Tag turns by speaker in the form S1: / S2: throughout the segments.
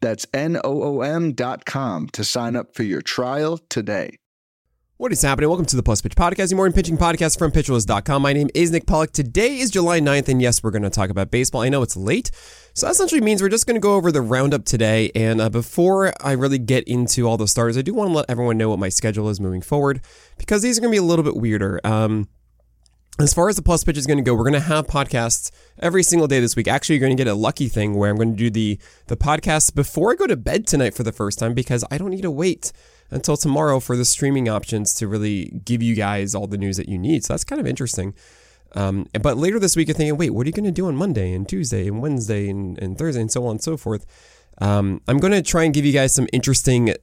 S1: That's N O O M.com to sign up for your trial today.
S2: What is happening? Welcome to the Plus Pitch Podcast, your morning pitching podcast from pitcherlist.com. My name is Nick Pollack. Today is July 9th, and yes, we're going to talk about baseball. I know it's late, so that essentially means we're just going to go over the roundup today. And uh, before I really get into all the starters, I do want to let everyone know what my schedule is moving forward because these are going to be a little bit weirder. Um, as far as the plus pitch is going to go, we're going to have podcasts every single day this week. Actually, you're going to get a lucky thing where I'm going to do the the podcast before I go to bed tonight for the first time because I don't need to wait until tomorrow for the streaming options to really give you guys all the news that you need. So that's kind of interesting. Um, but later this week, you're thinking, wait, what are you going to do on Monday and Tuesday and Wednesday and, and Thursday and so on and so forth? Um, I'm going to try and give you guys some interesting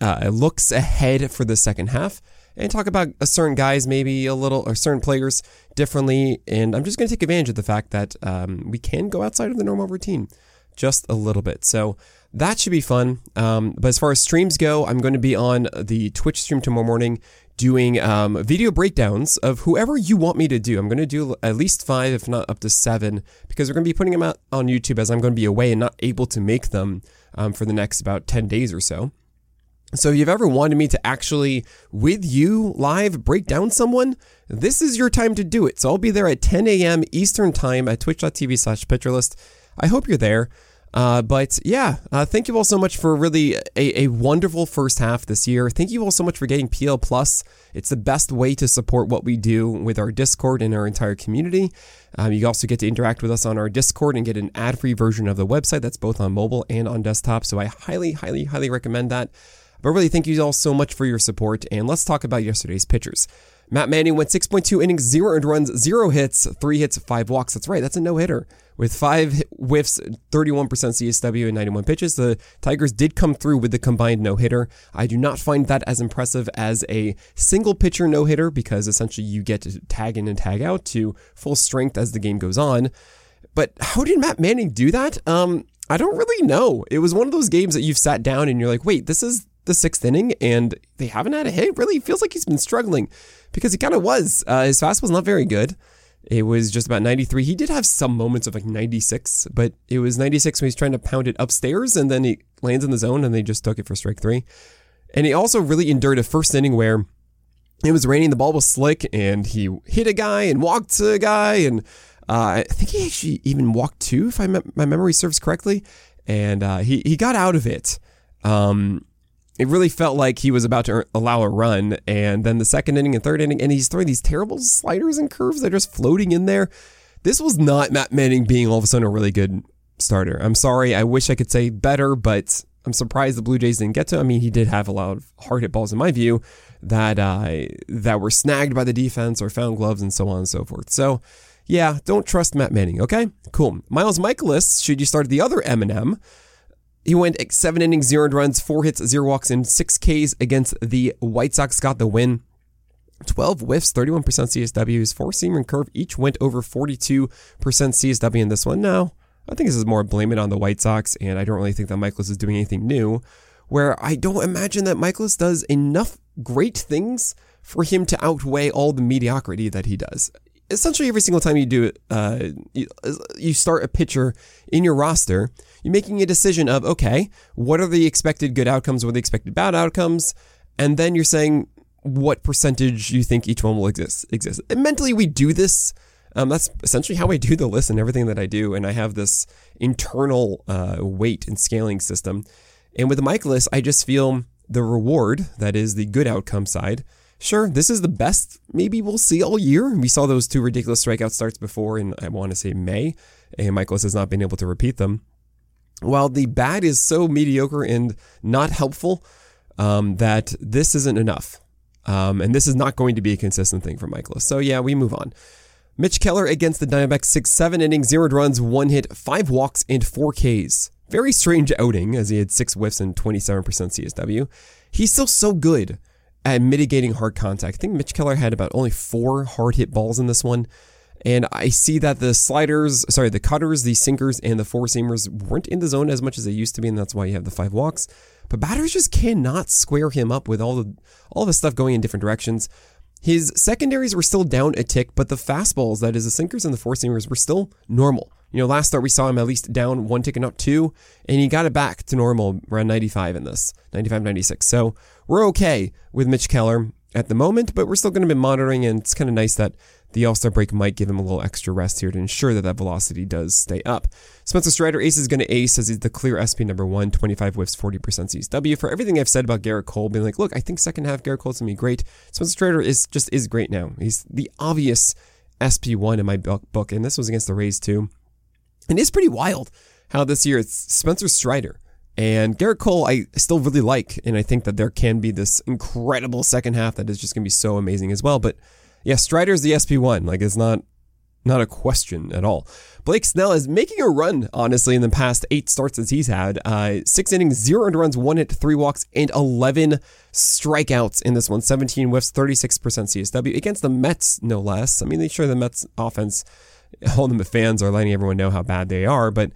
S2: uh, looks ahead for the second half and talk about a certain guys maybe a little or certain players differently. And I'm just going to take advantage of the fact that um, we can go outside of the normal routine just a little bit. So that should be fun. Um, but as far as streams go, I'm going to be on the Twitch stream tomorrow morning doing um, video breakdowns of whoever you want me to do. I'm going to do at least five, if not up to seven, because we're going to be putting them out on YouTube as I'm going to be away and not able to make them um, for the next about 10 days or so. So if you've ever wanted me to actually, with you live, break down someone, this is your time to do it. So I'll be there at 10 a.m. Eastern Time at twitch.tv slash pitcherlist. I hope you're there. Uh, but yeah, uh, thank you all so much for really a, a, wonderful first half this year. Thank you all so much for getting PL Plus. It's the best way to support what we do with our Discord and our entire community. Um, you also get to interact with us on our Discord and get an ad free version of the website that's both on mobile and on desktop. So I highly, highly, highly recommend that. But really, thank you all so much for your support. And let's talk about yesterday's pitchers. Matt Manning went 6.2 innings, zero earned runs, zero hits, three hits, five walks. That's right, that's a no hitter. With five whiffs, 31% CSW, and 91 pitches, the Tigers did come through with the combined no hitter. I do not find that as impressive as a single pitcher no hitter because essentially you get to tag in and tag out to full strength as the game goes on. But how did Matt Manning do that? Um, I don't really know. It was one of those games that you've sat down and you're like, wait, this is the sixth inning and they haven't had a hit. It really feels like he's been struggling because he kind of was. Uh, his fastball's not very good. It was just about 93. He did have some moments of like 96, but it was 96 when he's trying to pound it upstairs and then he lands in the zone and they just took it for strike three. And he also really endured a first inning where it was raining, the ball was slick, and he hit a guy and walked a guy. And uh, I think he actually even walked two, if I me- my memory serves correctly. And uh, he, he got out of it. Um, it really felt like he was about to allow a run. And then the second inning and third inning, and he's throwing these terrible sliders and curves that are just floating in there. This was not Matt Manning being all of a sudden a really good starter. I'm sorry. I wish I could say better, but I'm surprised the Blue Jays didn't get to. I mean, he did have a lot of hard hit balls in my view that uh, that were snagged by the defense or found gloves and so on and so forth. So, yeah, don't trust Matt Manning. Okay, cool. Miles Mikolas, should you start the other Eminem? He went seven innings, zero runs, four hits, zero walks, and six Ks against the White Sox. Got the win. 12 whiffs, 31% CSWs, four seam and curve each went over 42% CSW in this one. Now, I think this is more blame it on the White Sox, and I don't really think that Mikolas is doing anything new. Where I don't imagine that Mikolas does enough great things for him to outweigh all the mediocrity that he does essentially every single time you do it, uh, you, you start a pitcher in your roster, you're making a decision of, okay, what are the expected good outcomes? What are the expected bad outcomes? And then you're saying what percentage you think each one will exist. exist. And mentally, we do this. Um, that's essentially how I do the list and everything that I do. And I have this internal uh, weight and scaling system. And with the Mikolas, I just feel the reward, that is the good outcome side, sure, this is the best maybe we'll see all year. We saw those two ridiculous strikeout starts before in, I want to say, May, and Mikolas has not been able to repeat them. While the bat is so mediocre and not helpful, um, that this isn't enough. Um, and this is not going to be a consistent thing for Mikolas. So, yeah, we move on. Mitch Keller against the Diamondbacks, six, seven innings, zero runs, one hit, five walks, and four Ks. very strange outing as he had six whiffs and 27% CSW. He's still so good at mitigating hard contact. I think Mitch Keller had about only four hard hit balls in this one. And I see that the sliders, sorry, the cutters, the sinkers, and the four seamers weren't in the zone as much as they used to be, and that's why you have the five walks. But batters just cannot square him up with all the all the stuff going in different directions. His secondaries were still down a tick, but the fastballs, that is the sinkers and the four seamers, were still normal. You know, last start we saw him at least down one tick and not two, and he got it back to normal around 95 in this, 95, 96. So we're okay with Mitch Keller at the moment, but we're still going to be monitoring, and it's kind of nice that the All Star break might give him a little extra rest here to ensure that that velocity does stay up. Spencer Strider, ace is going to ace as he's the clear SP number one, 25 whiffs, 40% CSW. For everything I've said about Gerrit Cole, being like, look, I think second half Gerrit Cole's going to be great. Spencer Strider is just is great now. He's the obvious SP1 in my book, and this was against the Rays too. And it's pretty wild how this year it's Spencer Strider. And Gerrit Cole, I still really like, and I think that there can be this incredible second half that is just going to be so amazing as well. But yeah, Strider's the SP1. Like, it's not not a question at all. Blake Snell is making a run, honestly, in the past eight starts that he's had. Uh, six innings, zero earned runs, one hit, three walks, and 11 strikeouts in this one. 17 whiffs, 36% CSW against the Mets, no less. I mean, they sure the Mets offense, all the fans are letting everyone know how bad they are, but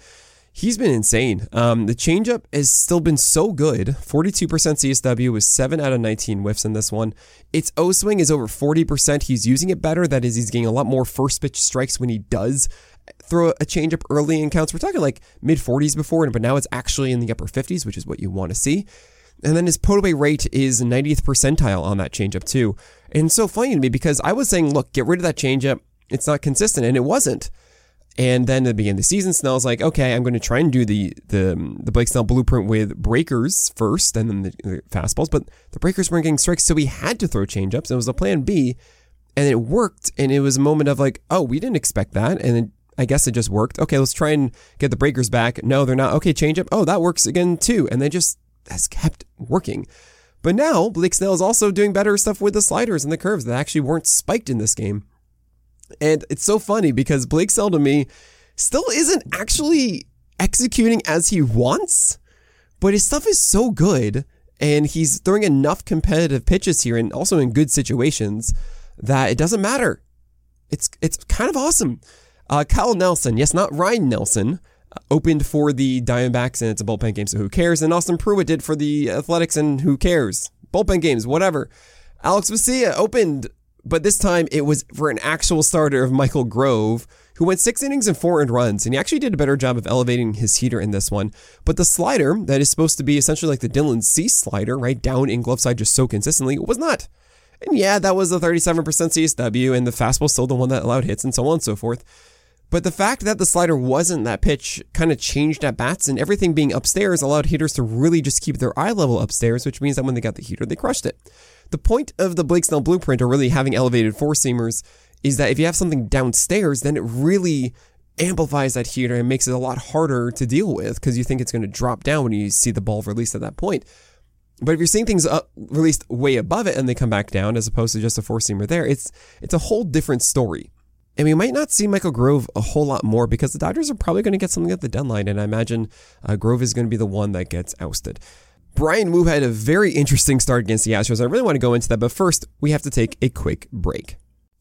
S2: He's been insane. Um, the changeup has still been so good. 42% CSW with 7 out of 19 whiffs in this one. Its O swing is over 40%. He's using it better. That is, he's getting a lot more first pitch strikes when he does throw a changeup early in counts. We're talking like mid 40s before, but now it's actually in the upper 50s, which is what you want to see. And then his put away rate is 90th percentile on that changeup, too. And so funny to me because I was saying, look, get rid of that changeup. It's not consistent, and it wasn't. And then at the beginning of the season, Snell's like, okay, I'm going to try and do the the the Blake Snell blueprint with breakers first, and then the, the fastballs. But the breakers weren't getting strikes, so he had to throw changeups. It was a plan B, and it worked. And it was a moment of like, oh, we didn't expect that, and it, I guess it just worked. Okay, let's try and get the breakers back. No, they're not. Okay, changeup. Oh, that works again too, and they just has kept working. But now Blake Snell is also doing better stuff with the sliders and the curves that actually weren't spiked in this game. And it's so funny because Blake Snell to me still isn't actually executing as he wants, but his stuff is so good and he's throwing enough competitive pitches here and also in good situations that it doesn't matter. It's it's kind of awesome. Uh, Kyle Nelson, yes, not Ryan Nelson, uh, opened for the Diamondbacks and it's a bullpen game, so who cares? And Austin Pruitt did for the Athletics and who cares? Bullpen games, whatever. Alex Vesia opened but this time it was for an actual starter of Michael Grove, who went six innings and four earned runs, and he actually did a better job of elevating his heater in this one. But the slider that is supposed to be essentially like the Dylan Cease slider, right down in glove side just so consistently, was not. And yeah, that was a 37% CSW, and the fastball still the one that allowed hits and so on and so forth. But the fact that the slider wasn't that pitch kind of changed at bats, and everything being upstairs allowed hitters to really just keep their eye level upstairs, which means that when they got the heater, they crushed it. The point of the Blake Snell blueprint, or really having elevated four seamers, is that if you have something downstairs, then it really amplifies that heater and makes it a lot harder to deal with because you think it's going to drop down when you see the ball released at that point. But if you're seeing things up, released way above it and they come back down, as opposed to just a four seamer there, it's it's a whole different story. And we might not see Michael Grove a whole lot more because the Dodgers are probably going to get something at the deadline, and I imagine uh, Grove is going to be the one that gets ousted. Bryan Woo had a very interesting start against the Astros. I really want to go into that, but first, we have to take a quick break.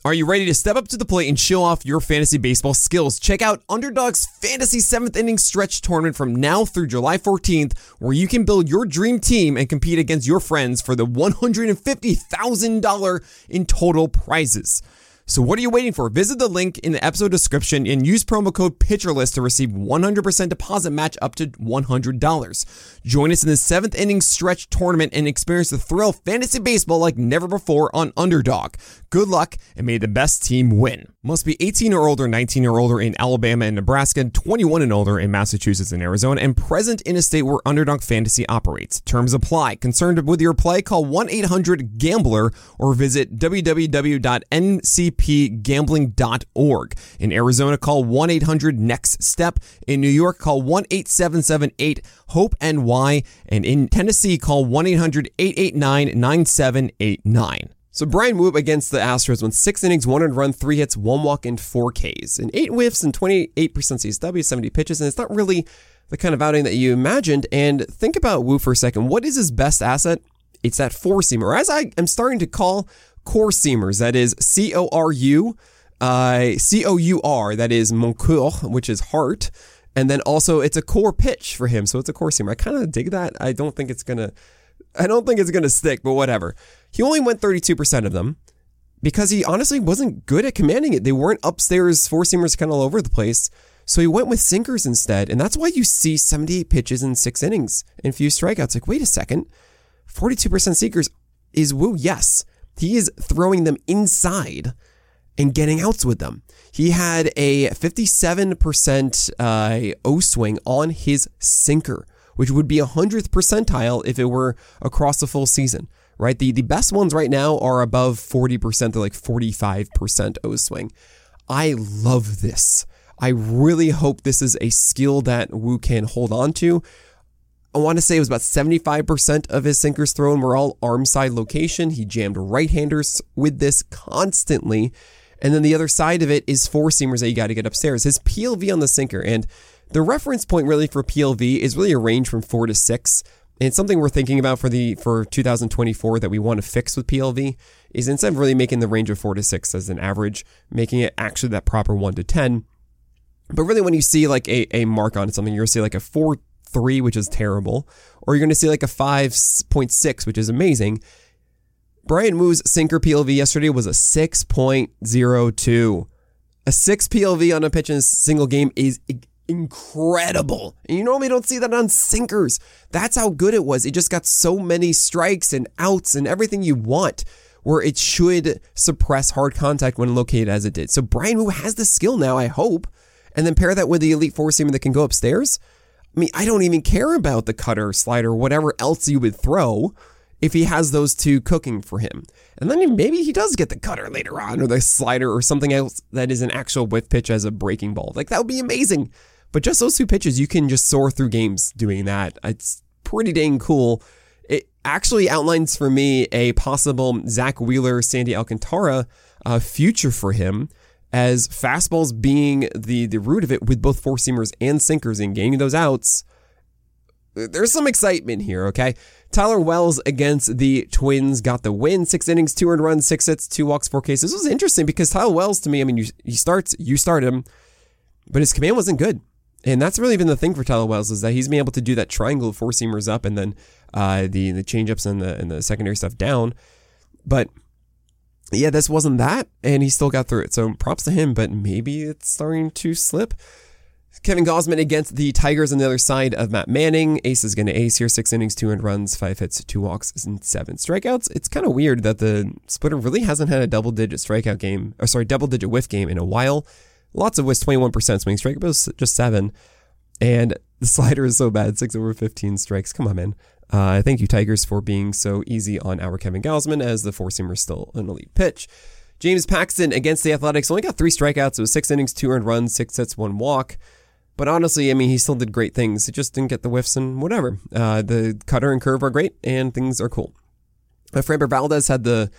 S2: Are you ready to step up to the plate and show off your fantasy baseball skills? Check out Underdog's Fantasy 7th Inning Stretch Tournament from now through July 14th, where you can build your dream team and compete against your friends for the $150,000 in total prizes. So what are you waiting for? Visit the link in the episode description and use promo code PITCHERLIST to receive 100% deposit match up to $100. Join us in the seventh inning stretch tournament and experience the thrill of fantasy baseball like never before on Underdog. Good luck and may the best team win. Must be 18 or older, 19 or older in Alabama and Nebraska, 21 and older in Massachusetts and Arizona, and present in a state where Underdog Fantasy operates. Terms apply. Concerned with your play? Call 1 800 Gambler or visit www.ncpgambling.org. In Arizona, call 1 800 Next Step. In New York, call 1 8778 HOPE NY. And in Tennessee, call 1 800 889 9789. So Bryan Woo against the Astros went six innings, one and run, three hits, one walk, and four Ks, and eight whiffs and 28% CSW, 70 pitches, and it's not really the kind of outing that you imagined. And think about Woo for a second. What is his best asset? It's that four seamer. As I am starting to call core seamers, that is C O R U, uh, C O U R, that is mon coeur, which is heart. And then also it's a core pitch for him. So it's a core seamer. I kind of dig that. I don't think it's to, I don't think it's to stick, but whatever. He only went 32% of them because he honestly wasn't good at commanding it. They weren't upstairs four seamers kind of all over the place. So he went with sinkers instead. And that's why you see 78 pitches in six innings and few strikeouts. Like, wait a second. 42% sinkers is Woo. Yes. He is throwing them inside and getting outs with them. He had a 57% uh, O swing on his sinker, which would be a 100th percentile if it were across the full season right? The the best ones right now are above 40%, they're like 45% O swing. I love this. I really hope this is a skill that Woo can hold on to. I want to say it was about 75% of his sinkers thrown were all arm side location. He jammed right handers with this constantly. And then the other side of it is four seamers that you got to get upstairs. His PLV on the sinker. And the reference point really for PLV is really a range from four to six. And something we're thinking about for the for 2024 that we want to fix with PLV is instead of really making the range of four to six as an average, making it actually that proper one to ten. But really, when you see like a, a mark on something, you're gonna see like a four three, which is terrible, or you're gonna see like a five point six, which is amazing. Bryan Woo's sinker PLV yesterday was a six point zero two. A six PLV on a pitch in a single game is incredible. And you normally don't see that on sinkers. That's how good it was. It just got so many strikes and outs and everything you want where it should suppress hard contact when located as it did. So Bryan Woo has the skill now, I hope. And then pair that with the elite four seamer that can go upstairs. I mean, I don't even care about the cutter, slider, whatever else you would throw if he has those two cooking for him. And then maybe he does get the cutter later on or the slider or something else that is an actual whiff pitch as a breaking ball. Like that would be amazing. But just those two pitches, you can just soar through games doing that. It's pretty dang cool. It actually outlines for me a possible Zack Wheeler, Sandy Alcantara uh, future for him as fastballs being the, the root of it with both four seamers and sinkers and gaining those outs. There's some excitement here, okay? Tyler Wells against the Twins got the win. Six innings, two earned runs, six hits, two walks, four Ks. This was interesting because Tyler Wells, to me, I mean, you, he starts, you start him, but his command wasn't good. And that's really been the thing for Tyler Wells is that he's been able to do that triangle of four seamers up and then uh, the the changeups and the and the secondary stuff down. But yeah, this wasn't that, and he still got through it. So props to him, but maybe it's starting to slip. Kevin Gausman against the Tigers on the other side of Matt Manning. Ace is going to ace here. Six innings, two and runs, five hits, two walks, and seven strikeouts. It's kind of weird that the splitter really hasn't had a double digit strikeout game, or sorry, double digit whiff game in a while. Lots of whiffs, 21% swing strike, but just seven. And the slider is so bad, six over 15 strikes. Come on, man. Uh, thank you, Tigers, for being so easy on our Kevin Gausman as the four seamer still an elite pitch. James Paxton against the Athletics only got three strikeouts. It was six innings, two earned runs, six hits, one walk. But honestly, I mean, he still did great things. He just didn't get the whiffs and whatever. Uh, the cutter and curve are great, and things are cool. Uh, Framber Valdez had the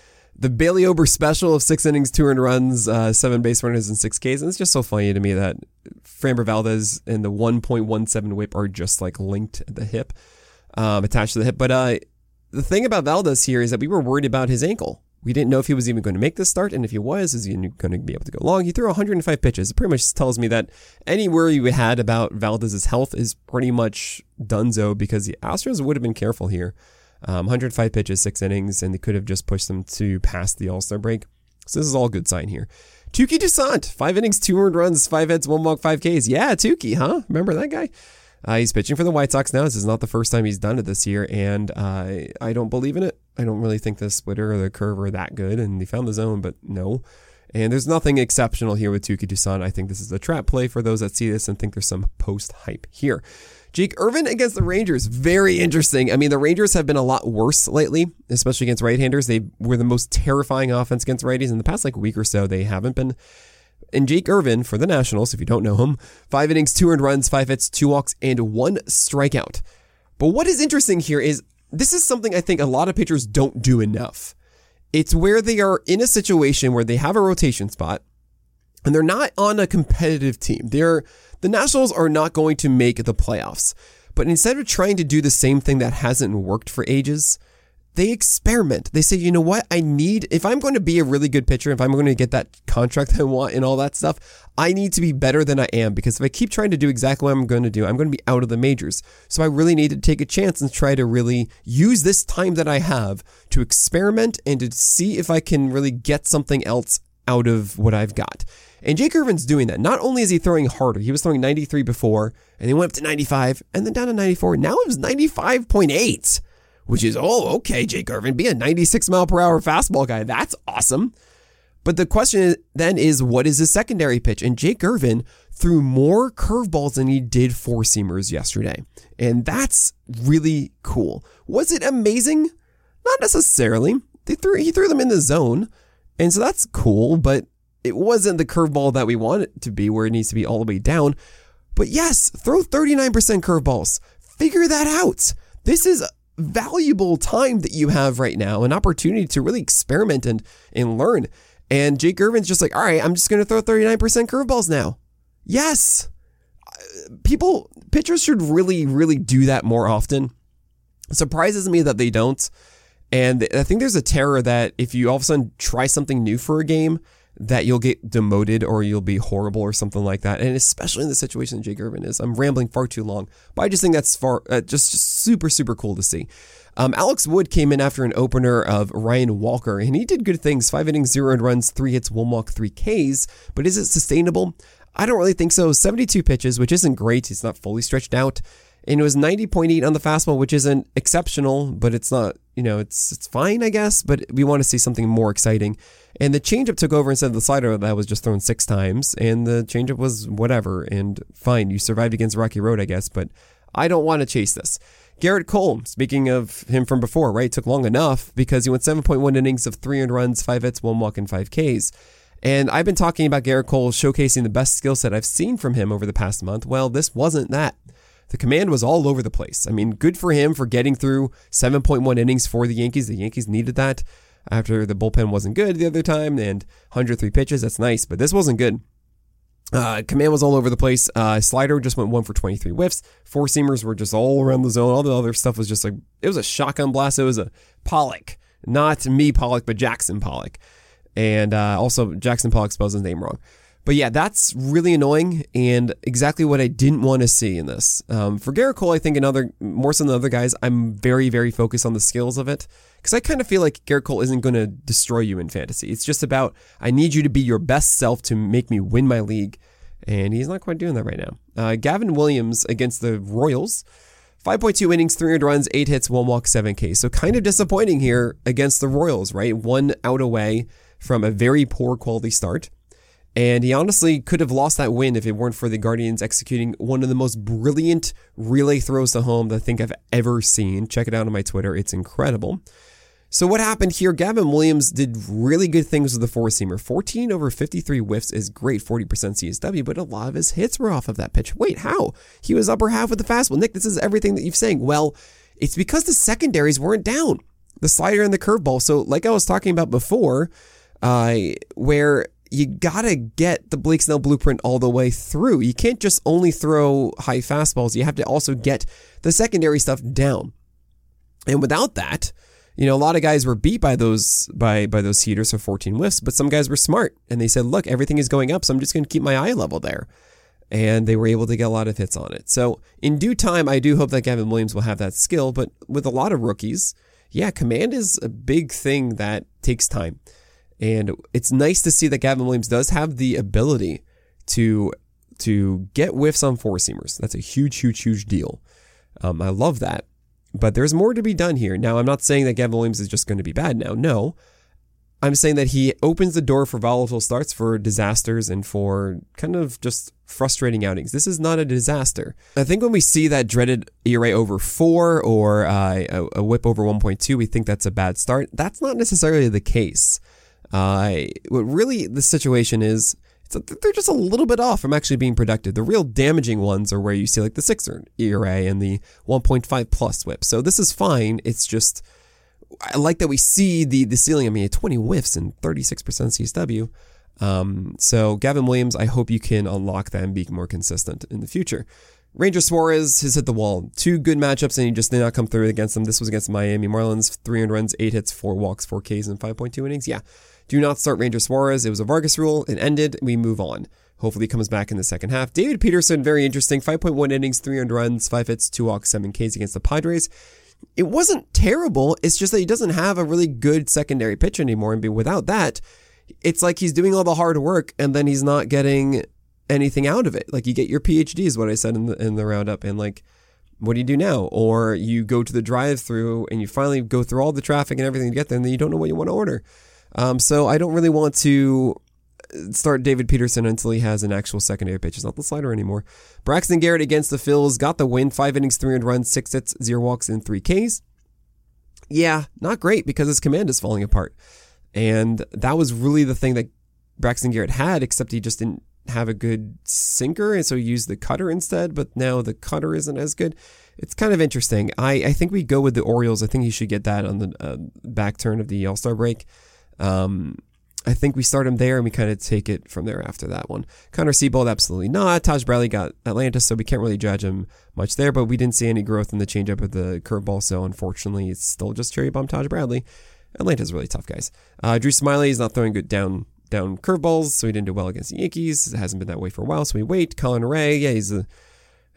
S2: the Bailey Ober special of six innings, two earned runs, uh, seven base runners, and six Ks. And it's just so funny to me that Framber Valdez and the 1.17 whip are just like linked at the hip, um, attached to the hip. But uh, the thing about Valdez here is that we were worried about his ankle. We didn't know if he was even going to make this start, and if he was, is he going to be able to go long? He threw 105 pitches. It pretty much tells me that any worry we had about Valdez's health is pretty much donezo because the Astros would have been careful here. Um, 105 pitches, six innings, and they could have just pushed them to past the All Star break. So this is all good sign here. Touki Toussaint, five innings, two earned runs, five hits, one walk, five Ks. Yeah, Touki, huh? Remember that guy? Uh, he's pitching for the White Sox now. This is not the first time he's done it this year, and uh, I don't believe in it. I don't really think the splitter or the curve are that good, and they found the zone, but no. And there's nothing exceptional here with Touki Toussaint. I think this is a trap play for those that see this and think there's some post hype here. Jake Irvin against the Rangers, very interesting. I mean, the Rangers have been a lot worse lately, especially against right-handers. They were the most terrifying offense against righties in the past like week or so. They haven't been. And Jake Irvin for the Nationals, if you don't know him, five innings, two earned runs, five hits, two walks, and one strikeout. But what is interesting here is this is something I think a lot of pitchers don't do enough. It's where they are in a situation where they have a rotation spot and they're not on a competitive team. They're the Nationals are not going to make the playoffs. But instead of trying to do the same thing that hasn't worked for ages, they experiment. They say, you know what? I need, if I'm going to be a really good pitcher, if I'm going to get that contract I want and all that stuff, I need to be better than I am because if I keep trying to do exactly what I'm going to do, I'm going to be out of the majors. So I really need to take a chance and try to really use this time that I have to experiment and to see if I can really get something else out of what I've got. And Jake Irvin's doing that. Not only is he throwing harder, he was throwing 93 before, and he went up to 95, and then down to 94. Now it was 95.8, which is, oh, okay, Jake Irvin, be a 96 mile per hour fastball guy. That's awesome. But the question then is, what is his secondary pitch? And Jake Irvin threw more curveballs than he did four seamers yesterday. And that's really cool. Was it amazing? Not necessarily. They threw, he threw them in the zone. And so that's cool, but it wasn't the curveball that we want it to be, where it needs to be all the way down. But yes, throw 39% curveballs. Figure that out. This is valuable time that you have right now, an opportunity to really experiment and, and learn. And Jake Irvin's just like, all right, I'm just going to throw 39% curveballs now. Yes. Uh, people, pitchers should really, really do that more often. It surprises me that they don't. And I think there's a terror that if you all of a sudden try something new for a game, that you'll get demoted or you'll be horrible or something like that. And especially in the situation that Jake Irvin is, I'm rambling far too long, but I just think that's far uh, just, just super super cool to see. Um, Alex Wood came in after an opener of Ryan Walker, and he did good things: five innings, zero and runs, three hits, one walk, three Ks. But is it sustainable? I don't really think so. 72 pitches, which isn't great. It's not fully stretched out and it was 90.8 on the fastball, which isn't exceptional, but it's not, you know, it's it's fine, I guess, but we want to see something more exciting. And the changeup took over instead of the slider that was just thrown six times, and the changeup was whatever, and fine, you survived against Rocky Road, I guess, but I don't want to chase this. Gerrit Cole, speaking of him from before, right, took long enough because he went 7.1 innings of three 300 runs, 5 hits, 1 walk, and 5 Ks. And I've been talking about Gerrit Cole showcasing the best skill set I've seen from him over the past month. Well, this wasn't that the command was all over the place. I mean, good for him for getting through 7.1 innings for the Yankees. The Yankees needed that after the bullpen wasn't good the other time and 103 pitches. That's nice, but this wasn't good. Uh, command was all over the place. Uh, slider just went one for 23 whiffs. Four seamers were just all around the zone. All the other stuff was just like, it was a shotgun blast. It was a Pollock, not me Pollack, but Jackson Pollock. And uh, also, Jackson Pollock spells his name wrong. But yeah, that's really annoying and exactly what I didn't want to see in this. Um, for Gerrit Cole, I think another more so than the other guys, I'm very, very focused on the skills of it because I kind of feel like Gerrit Cole isn't going to destroy you in fantasy. It's just about I need you to be your best self to make me win my league, and he's not quite doing that right now. Uh, Gavin Williams against the Royals. 5.2 innings, 300 runs, 8 hits, 1 walk, 7 K. So kind of disappointing here against the Royals, right? One out away from a very poor quality start. And he honestly could have lost that win if it weren't for the Guardians executing one of the most brilliant relay throws to home that I think I've ever seen. Check it out on my Twitter, it's incredible. So, what happened here? Gavin Williams did really good things with the four seamer. 14 over 53 whiffs is great, 40% CSW, but a lot of his hits were off of that pitch. Wait, how? He was upper half with the fastball. Nick, this is everything that you've saying. Well, it's because the secondaries weren't down, the slider and the curveball. So, like I was talking about before, uh, where you gotta get the Blake Snell blueprint all the way through. You can't just only throw high fastballs. You have to also get the secondary stuff down. And without that, you know, a lot of guys were beat by those by by those heaters for 14 whiffs, but some guys were smart and they said, "Look, everything is going up, so I'm just going to keep my eye level there." And they were able to get a lot of hits on it. So, in due time, I do hope that Gavin Williams will have that skill, but with a lot of rookies, yeah, command is a big thing that takes time. And it's nice to see that Gavin Williams does have the ability to to get whiffs on four seamers. That's a huge, huge, huge deal. Um, I love that. But there's more to be done here. Now, I'm not saying that Gavin Williams is just going to be bad now. No. I'm saying that he opens the door for volatile starts, for disasters, and for kind of just frustrating outings. This is not a disaster. I think when we see that dreaded ERA over four or uh, a, a whip over 1.2, we think that's a bad start. That's not necessarily the case. Uh, what really the situation is, they're just a little bit off from actually being productive. The real damaging ones are where you see like the sixer ERA and the 1.5 plus whip. So this is fine. It's just I like that we see the the ceiling. I mean, 20 whiffs and 36% CSW. Um, so Gavin Williams, I hope you can unlock that and be more consistent in the future. Ranger Suarez has hit the wall. Two good matchups, and he just did not come through against them. This was against Miami Marlins. 300 runs, 8 hits, 4 walks, 4 Ks, and 5.2 innings. Yeah. Do not start Ranger Suarez. It was a Vargas rule. It ended. We move on. Hopefully, he comes back in the second half. David Peterson, very interesting. 5.1 innings, 300 runs, 5 hits, 2 walks, 7 Ks against the Padres. It wasn't terrible. It's just that he doesn't have a really good secondary pitch anymore. And without that, it's like he's doing all the hard work and then he's not getting anything out of it. Like you get your PhD is what I said in the in the roundup, and like, what do you do now? Or you go to the drive-through and you finally go through all the traffic and everything to get there, and then you don't know what you want to order. Um, so I don't really want to start David Peterson until he has an actual secondary pitch. It's not the slider anymore. Braxton Garrett against the Phils got the win. Five innings, 300 runs, six hits, zero walks, and three Ks. Yeah, not great because his command is falling apart. And that was really the thing that Braxton Garrett had, except he just didn't have a good sinker, and so he used the cutter instead. But now the cutter isn't as good. It's kind of interesting. I, I think we go with the Orioles. I think he should get that on the uh, back turn of the All Star break. Um, I think we start him there and we kind of take it from there after that one. Connor Seabold, absolutely not. Taj Bradley got Atlanta, so we can't really judge him much there, but we didn't see any growth in the changeup of the curveball, so unfortunately, it's still just cherry bomb Taj Bradley. Atlanta's really tough, guys. Uh, Drew Smyly is not throwing good down down curveballs, so he didn't do well against the Yankees. It hasn't been that way for a while, so we wait. Collin Rea, yeah, he's a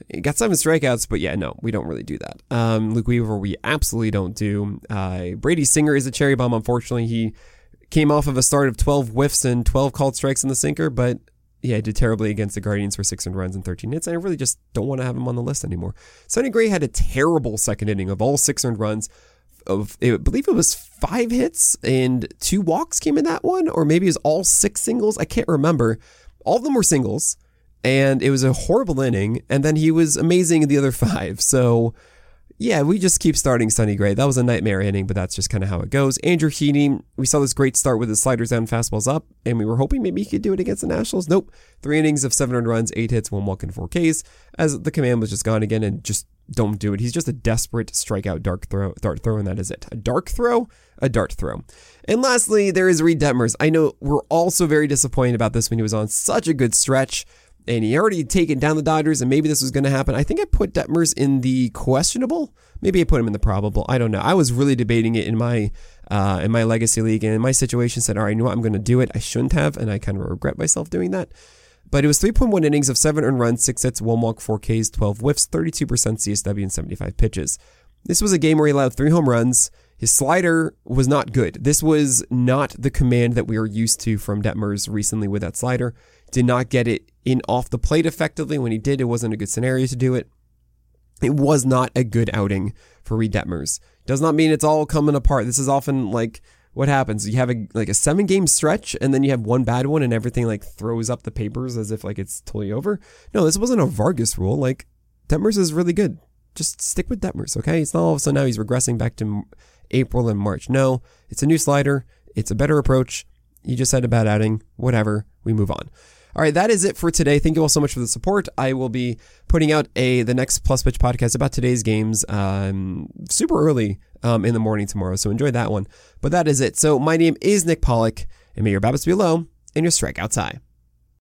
S2: he got seven strikeouts, but yeah, no, we don't really do that. Um, Luke Weaver, we absolutely don't do. Uh, Brady Singer is a cherry bomb. Unfortunately, he came off of a start of 12 whiffs and 12 called strikes in the sinker, but yeah, he did terribly against the Guardians for 600 runs and 13 hits. And I really just don't want to have him on the list anymore. Sonny Gray had a terrible second inning of all six earned runs. Of I believe it was five hits and two walks came in that one, or maybe it was all six singles. I can't remember. All of them were singles, and it was a horrible inning. And then he was amazing in the other five. So yeah, we just keep starting Sonny Gray. That was a nightmare inning, but that's just kind of how it goes. Andrew Heaney, we saw this great start with his sliders down, fastballs up, and we were hoping maybe he could do it against the Nationals. Nope. Three innings of 700 runs, eight hits, one walk, and four Ks, as the command was just gone again, and just don't do it. He's just a desperate strikeout dark throw, dart throw, and that is it. A dark throw, a dart throw. And lastly, there is Reid Detmers. I know we're also very disappointed about this when he was on such a good stretch and he already taken down the Dodgers, and maybe this was going to happen. I think I put Detmers in the questionable. Maybe I put him in the probable. I don't know. I was really debating it in my uh, in my legacy league, and in my situation, said, "All right, you know what? I'm going to do it." I shouldn't have, and I kind of regret myself doing that. But it was 3.1 innings of seven earned runs, six hits, one walk, four Ks, 12 whiffs, 32% CSW, and 75 pitches. This was a game where he allowed three home runs. His slider was not good. This was not the command that we are used to from Detmers recently with that slider. Did not get it in off the plate effectively. When he did, it wasn't a good scenario to do it. It was not a good outing for Reid Detmers. Does not mean it's all coming apart. This is often like what happens. You have a like a seven game stretch and then you have one bad one and everything like throws up the papers as if like it's totally over. No, this wasn't a Vargas rule. Like Detmers is really good. Just stick with Detmers, okay? It's not all of a sudden now he's regressing back to April and March. No, it's a new slider. It's a better approach. You just had a bad outing. Whatever. We move on. All right, that is it for today. Thank you all so much for the support. I will be putting out a the next Plus Pitch podcast about today's games um, super early um, in the morning tomorrow. So enjoy that one. But that is it. So my name is Nick Pollack, and may your BABIPs be low and your strikeouts high.